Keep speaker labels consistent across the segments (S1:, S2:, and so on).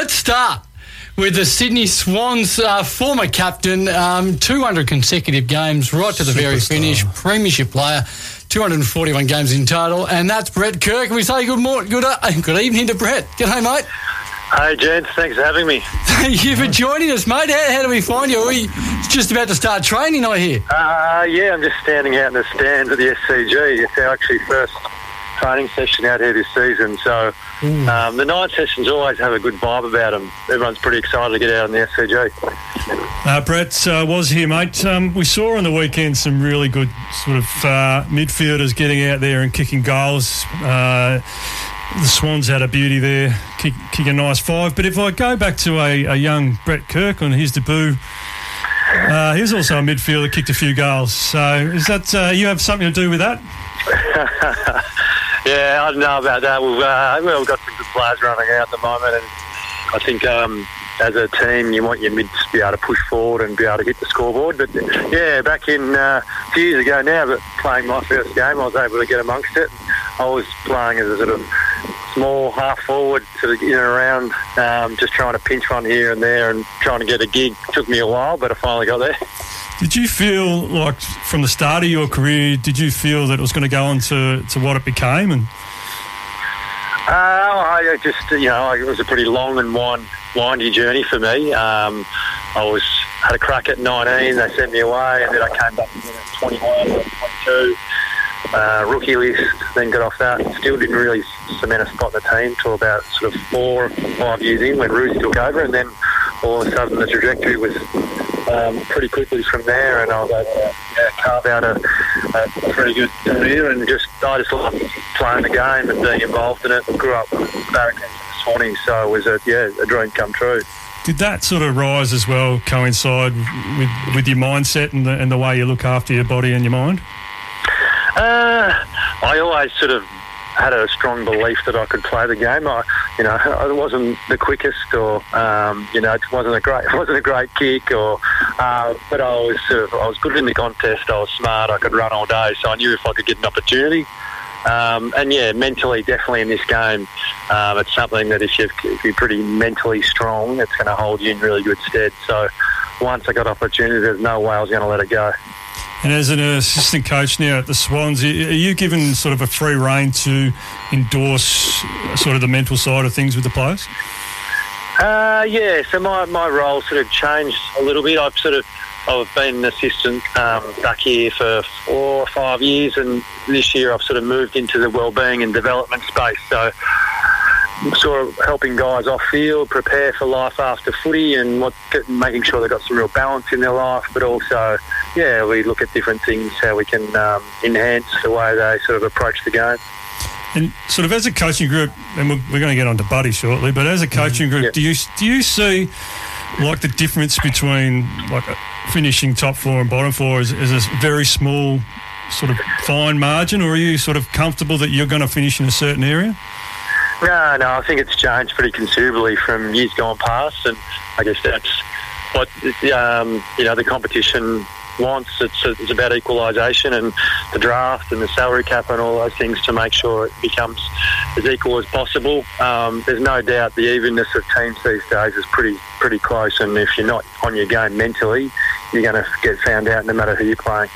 S1: let's start with the Sydney Swans uh, former captain, um, 200 consecutive games right to the very finish, premiership player. 241 games in total, and that's Brett Kirk. And we say good morning, good, uh, good evening to Brett. G'day, mate.
S2: Hey, gents. Thanks for having me.
S1: Thank you for joining us, mate. How, how do we find you? We just about to start training, I hear.
S2: Uh, yeah, I'm just standing out in the stands at the SCG. It's our actually first training session out here this season. So um, the night sessions always have a good vibe about them. Everyone's pretty excited to get out on the SCG.
S3: Uh, Brett uh, was here, mate. Um, we saw on the weekend some really good sort of uh, midfielders getting out there and kicking goals. Uh, the Swans had a beauty there, kick, kick a nice five. But if I go back to a, a young Brett Kirk on his debut, uh, he was also a midfielder, kicked a few goals. So is that uh, you have something to do with that?
S2: Yeah, I don't know about that. We've, uh, we've got some good players running out at the moment, and I think um, as a team, you want your mids to be able to push forward and be able to hit the scoreboard. But yeah, back in uh, a few years ago now, but playing my first game, I was able to get amongst it. I was playing as a sort of small half forward, sort of in and around, um, just trying to pinch one here and there and trying to get a gig. took me a while, but I finally got there.
S3: Did you feel like from the start of your career, did you feel that it was going to go on to, to what it became? And
S2: Uh, I just, you know, it was a pretty long and wind, windy journey for me. Um, I was had a crack at 19, they sent me away, and then I came back at 21, 22. Uh, rookie list, then got off that. Still didn't really cement a spot in the team till about sort of four five years in when Roos took over, and then all of a sudden the trajectory was um, pretty quickly from there, and I was able to yeah, carve out a, a pretty good career, and just I just love playing the game and being involved in it. Grew up Barrackers and Swanee, so it was a yeah a dream come true.
S3: did that sort of rise as well coincide with, with your mindset and the, and the way you look after your body and your mind?
S2: Uh, I always sort of had a strong belief that I could play the game. I, you know, I wasn't the quickest, or um, you know, it wasn't a great, it wasn't a great kick, or uh, but I was sort of, I was good in the contest. I was smart. I could run all day, so I knew if I could get an opportunity. Um, and yeah, mentally, definitely in this game, um, it's something that if, if you're pretty mentally strong, it's going to hold you in really good stead. So once I got opportunity, there's no way I was going to let it go.
S3: And as an assistant coach now at the Swans, are you given sort of a free rein to endorse sort of the mental side of things with the players?
S2: Uh, yeah, so my, my role sort of changed a little bit. I've sort of I've been an assistant um, back here for four or five years, and this year I've sort of moved into the wellbeing and development space. So sort of helping guys off field prepare for life after footy and what making sure they've got some real balance in their life, but also yeah, we look at different things how we can um, enhance the way they sort of approach the game.
S3: And sort of as a coaching group, and we're, we're going to get on to Buddy shortly, but as a coaching group,
S2: Yep.
S3: do you do you see like the difference between like finishing top four and bottom four is, is a very small sort of fine margin, or are you sort of comfortable that you're going to finish in a certain area?
S2: No, no, I think it's changed pretty considerably from years gone past, and I guess that's what um, you know the competition wants. It's, it's about equalisation and the draft and the salary cap and all those things to make sure it becomes as equal as possible. Um, there's no doubt the evenness of teams these days is pretty pretty close, and if you're not on your game mentally, you're going to get found out no matter who you're playing.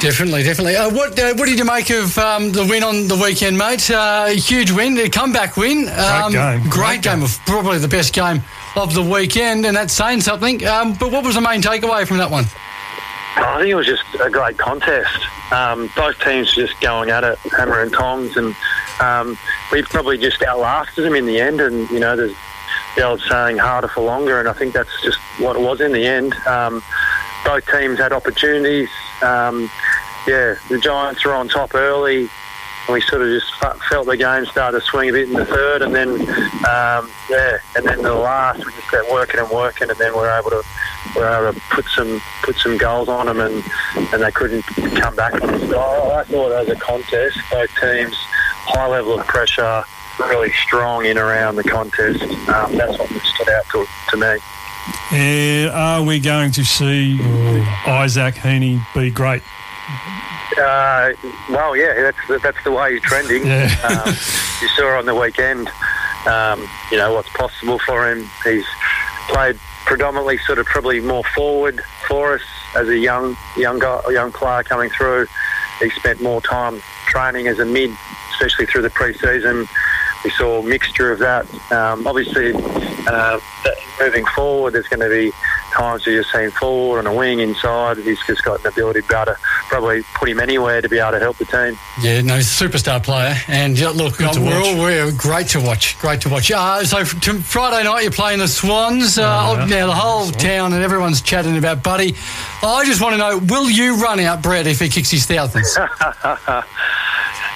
S1: Definitely, definitely. Uh, what uh, what did you make of um, the win on the weekend, mate? Uh, a huge win, a comeback win. Um,
S3: game,
S1: Great,
S3: great
S1: game,
S3: game.
S1: of probably the best game of the weekend, and that's saying something. Um, but what was the main takeaway from that one?
S2: I think it was just a great contest. Um, both teams were just going at it, hammer and tongs, and um, we probably just outlasted them in the end. And you know, there's the old saying, "harder for longer," and I think that's just what it was in the end. Um, both teams had opportunities. Um, yeah, the Giants were on top early. And we sort of just felt the game start to swing a bit in the third, and then um, yeah, and then the last we just kept working and working, and then we are able to we were able to put some put some goals on them, and and they couldn't come back. I thought as a contest, both teams high level of pressure, really strong in around the contest. Um, that's what stood out to, to me.
S3: Uh, are we going to see Isaac Heaney be great?
S2: Uh, well, yeah, that's that's the way he's trending.
S3: Yeah.
S2: um, you saw on the weekend. um, you know, what's possible for him. He's played predominantly sort of probably more forward for us as a young young guy, young player coming through. He spent more time training as a mid, especially through the pre-season. We saw a mixture of that. Um, obviously, uh, moving forward, there's going to be times where you're seeing forward on a wing inside. He's just got an ability to be able to probably put him anywhere to be able to help the team.
S1: Yeah, no, he's a superstar player. And yeah, look,
S3: Good to
S1: we're
S3: watch.
S1: all we're great to watch. Great to watch. Uh, so f- to Friday night, you're playing the Swans. Uh,
S3: Oh, yeah.
S1: Now the whole
S3: Swans.
S1: town and everyone's chatting about Buddy. I just want to know: Will you run out Brett if he kicks his thousands?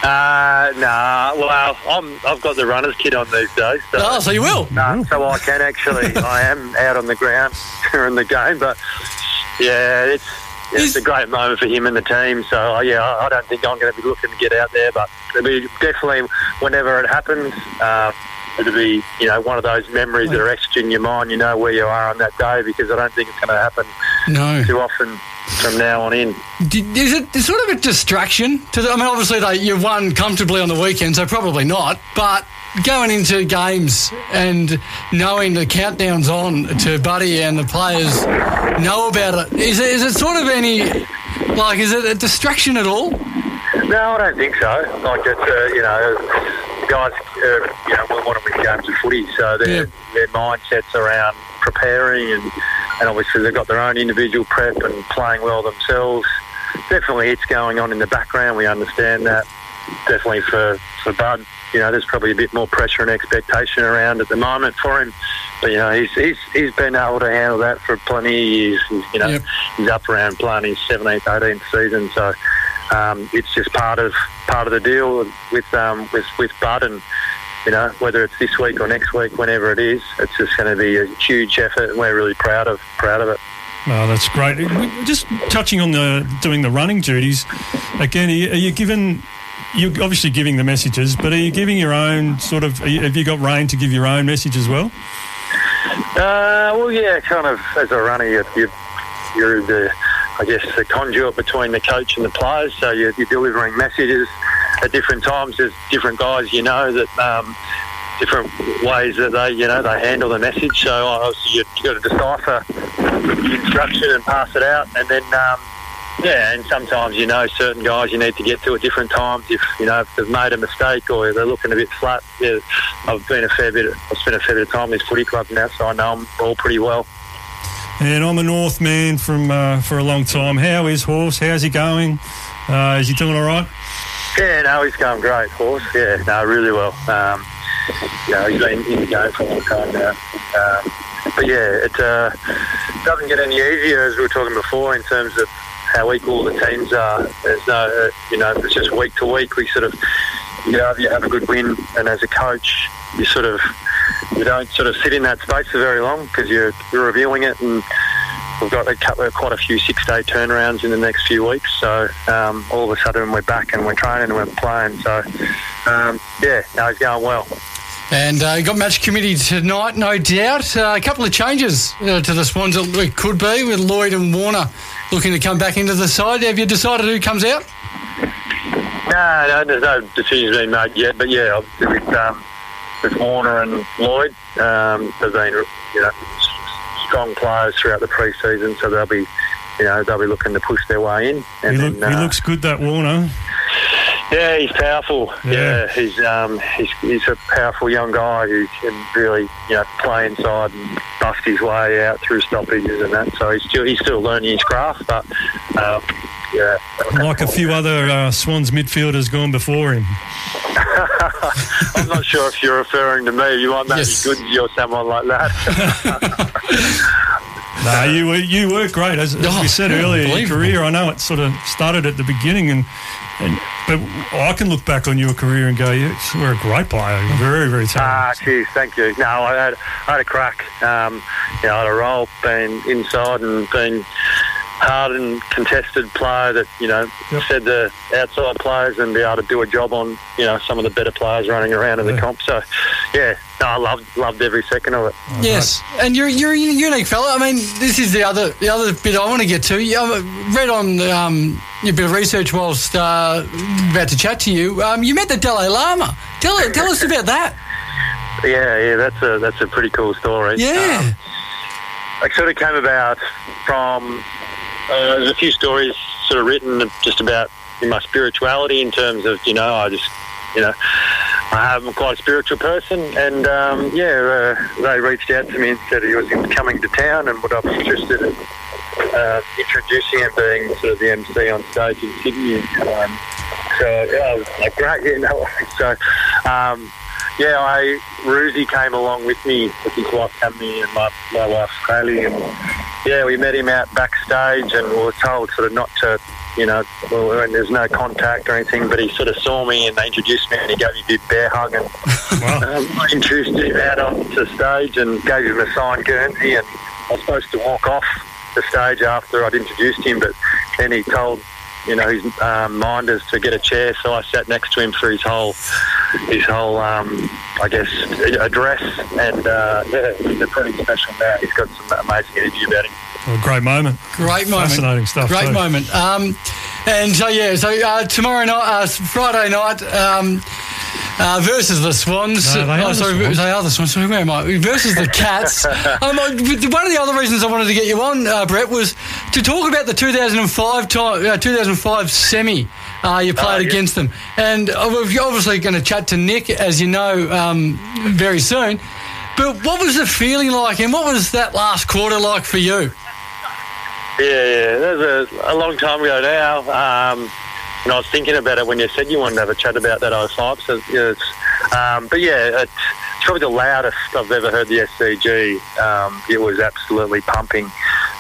S2: Uh, nah, well, I'm, I've got the runner's kit on these days. So.
S1: oh, so you will.
S2: No, so I can actually. I am out on the ground during the game, but yeah, it's it's a great moment for him and the team. So uh, yeah, I, I don't think I'm going to be looking to get out there, but it'll be definitely whenever it happens. Uh, it'll be you know one of those memories that are etched in your mind. You know where you are on that day because I don't think it's going to happen
S1: No.
S2: too often from now on in.
S1: Is it sort of a distraction to the, I mean, obviously they, you won comfortably on the weekend, so probably not. But going into games and knowing the countdown's on to Buddy and the players know about it, is it, is it sort of any like is it a distraction at all?
S2: No, I don't think so. Like it's uh, you know, guys, uh, you know, we want to win games of footy, so their
S1: Yeah.
S2: their mindsets around preparing and and obviously they've got their own individual prep and playing well themselves. Definitely, it's going on in the background. We understand that. Definitely for for Bud, you know, there's probably a bit more pressure and expectation around at the moment for him. But you know, he's he's he's been able to handle that for plenty of years. He's, you know,
S1: Yep.
S2: he's up around playing his 17th, 18th season, so um, it's just part of part of the deal with um, with with Bud, and you know whether it's this week or next week, whenever it is, it's just going to be a huge effort, and we're really proud of proud of it.
S3: Oh, that's great. Just touching on the doing the running duties again. Are you, are you given? You're obviously giving the messages, but are you giving your own sort of? You, have you got rein to give your own message as well?
S2: Uh, well, yeah, kind of as a runner, you're, you're, you're the, I guess, the conduit between the coach and the players. So you're, you're delivering messages at different times. There's different guys, you know, that um, different ways that they, you know, they handle the message. So obviously you've got to decipher the instruction and pass it out, and then. Um, yeah, and sometimes you know certain guys you need to get to at different times. If you know if they've made a mistake or they're looking a bit flat. Yeah, I've been a fair bit. I've spent a fair bit of time in this footy club now, so I know them all pretty well.
S3: And I'm a North man from uh, for a long time. How is Horse? How's he going? Uh, is he doing all right?
S2: Yeah, no, he's going great, horse. Yeah, no, really well. Um, you know, he's been in the game for a long time now. Um, but yeah, it uh, doesn't get any easier as we were talking before in terms of how equal the teams are. There's no, uh, you know, it's just week to week. We sort of, you know, you have a good win, and as a coach, you sort of, you don't sort of sit in that space for very long because you're, you're reviewing it and. We've got a couple, quite a few six-day turnarounds in the next few weeks, so um, all of a sudden we're back and we're training and we're playing. So um, yeah, no, it's going well.
S1: And uh, got match committee tonight, no doubt. Uh, a couple of changes uh, to the Swans that it could be with Lloyd and Warner looking to come back into the side. Have you decided who comes out?
S2: No, no, there's no decisions been made yet, but yeah, with, um, with Warner and Lloyd, um, they've been you know strong players throughout the pre-season, so they'll be you know they'll be looking to push their way in.
S3: He, look,
S2: then,
S3: he
S2: uh,
S3: looks good, that Warner.
S2: Yeah, he's powerful.
S3: Yeah.
S2: Yeah, he's um, he's he's a powerful young guy who can really you know play inside and bust his way out through stoppages and that. So he's still he's still learning his craft, but um, yeah.
S3: Like a few other uh, Swans midfielders gone before him.
S2: I'm not sure if you're referring to me. You might maybe
S1: Yes.
S2: Goodsy or someone like that.
S3: No, you were you were great. As, as
S1: Oh,
S3: we said earlier, your career. I know it sort of started at the beginning, and, and but I can look back on your career and go, you were a great player. Very, very talented.
S2: Ah,
S3: talented.
S2: cheers, thank you. No, I had, I had a crack. Um, you know, I had a role being inside and being hard and contested player that you know
S3: Yep.
S2: said the outside players and be able to do a job on you know some of the better players running around in
S3: Yeah.
S2: the comp. So, yeah, no, I loved loved every second of it.
S1: Yes, and you're you're a unique fella. I mean, this is the other the other bit I want to get to. You I read on um, a bit of research whilst uh, about to chat to you. Um, you met the Dalai Lama. Tell tell us about that.
S2: Yeah, yeah, that's a that's a pretty cool story.
S1: Yeah.
S2: Um, it sort of came about from uh, there's a few stories sort of written just about my spirituality in terms of you know I just you know I'm quite a spiritual person and um, yeah uh, they reached out to me and said he was coming to town and would I be interested in uh, introducing him being sort of the MC on stage in Sydney. Um, so yeah, I was like great, yeah, no. So um, yeah, I Roosie came along with me with his wife Cammy and my, my wife Kaylee, and yeah, we met him out backstage, and we were told sort of not to, you know, well, and there's no contact or anything, but he sort of saw me and they introduced me, and he gave me a big bear hug, and um, I introduced him out onto stage and gave him a signed Guernsey, and I was supposed to walk off the stage after I'd introduced him, but then he told you know, his um, minders to get a chair. So I sat next to him for his whole, his whole, um, I guess, address. And uh, yeah, he's a pretty special man. He's got some amazing energy about him.
S3: Well, great moment.
S1: Great moment.
S3: Fascinating stuff.
S1: Great
S3: too.
S1: moment. Um, and so yeah, so uh, tomorrow night, uh, Friday night. Um, uh, versus the Swans.
S3: No, they are
S1: oh,
S3: the
S1: sorry,
S3: Swans.
S1: they are the Swans. Sorry, where am I? Versus the Cats. um, one of the other reasons I wanted to get you on, uh, Brett, was to talk about the 2005 time, uh, 2005 semi. Uh, you played
S2: yeah.
S1: against them, and uh, we're obviously going to chat to Nick, as you know, um, very soon. But what was the feeling like, and what was that last quarter like for you?
S2: Yeah, yeah. That was a, a long time ago now. Um, and I was thinking about it when you said you wanted to have a chat about that 05. So, yeah, it's, um, but yeah, it's probably the loudest I've ever heard the SCG. Um, it was absolutely pumping.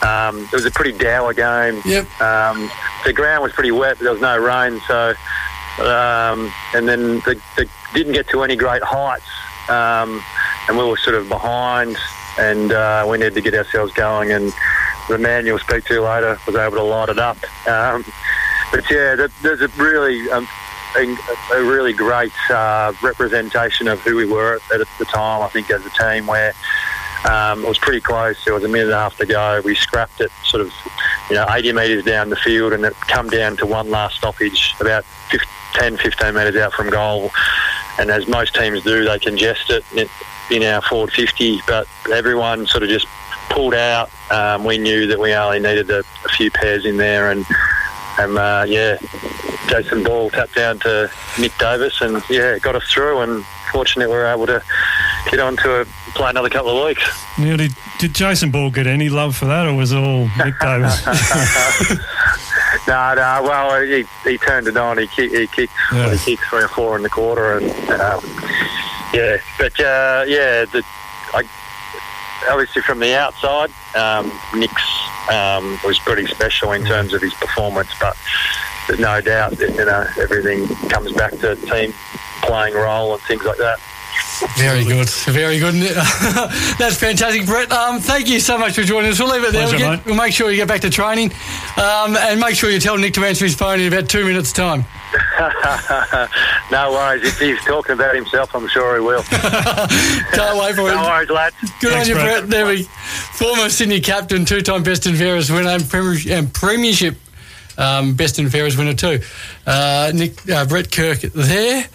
S2: Um, it was a pretty dour game.
S1: Yep.
S2: Um, the ground was pretty wet, but there was no rain. So, um, and then the, the didn't get to any great heights, um, and we were sort of behind, and uh, we needed to get ourselves going. And the man you'll speak to later was able to light it up. Um, but yeah, that, there's a really um, a, really great uh, representation of who we were at the time. I think as a team where. Um, it was pretty close. There was a minute and a half to go. We scrapped it sort of, you know, 80 metres down the field and it come down to one last stoppage about 15, 10, 15 metres out from goal. And as most teams do, they congest it in- our forward 50. But everyone sort of just pulled out. Um, we knew that we only needed a, a few pairs in there. And, and uh, yeah, Jason Ball tapped down to Nick Davis and, yeah, got us through. And fortunately, we were able to get on to a, play another couple of weeks.
S3: Now, did, did Jason Ball get any love for that, or was it all Nick Davis?
S2: No, no. Well, he, he turned it on. He kicked, he kicked,
S3: Yeah.
S2: he kicked three or four in the quarter, and um, yeah. But uh, yeah, the, I, obviously from the outside, um, Nick's um, was pretty special in terms of his performance. But there's no doubt that you know everything comes back to team playing role and things like that.
S1: Very good, very good. That's fantastic, Brett. Um, thank you so much for joining us. We'll leave it there.
S3: Pleasure,
S1: We'll, get- we'll make sure you get back to training, um, and make sure you tell Nick to answer his phone in about two minutes' time.
S2: no worries. If he's talking about himself, I'm sure he will.
S1: Can't wait for it.
S2: no worries, lads.
S1: Good
S3: Thanks,
S1: on you,
S3: Brett.
S1: Brett. There we former Sydney captain, two-time best and fairest winner, and, premier, and premiership um, best and fairest winner too. Uh, Nick uh, Brett Kirk there.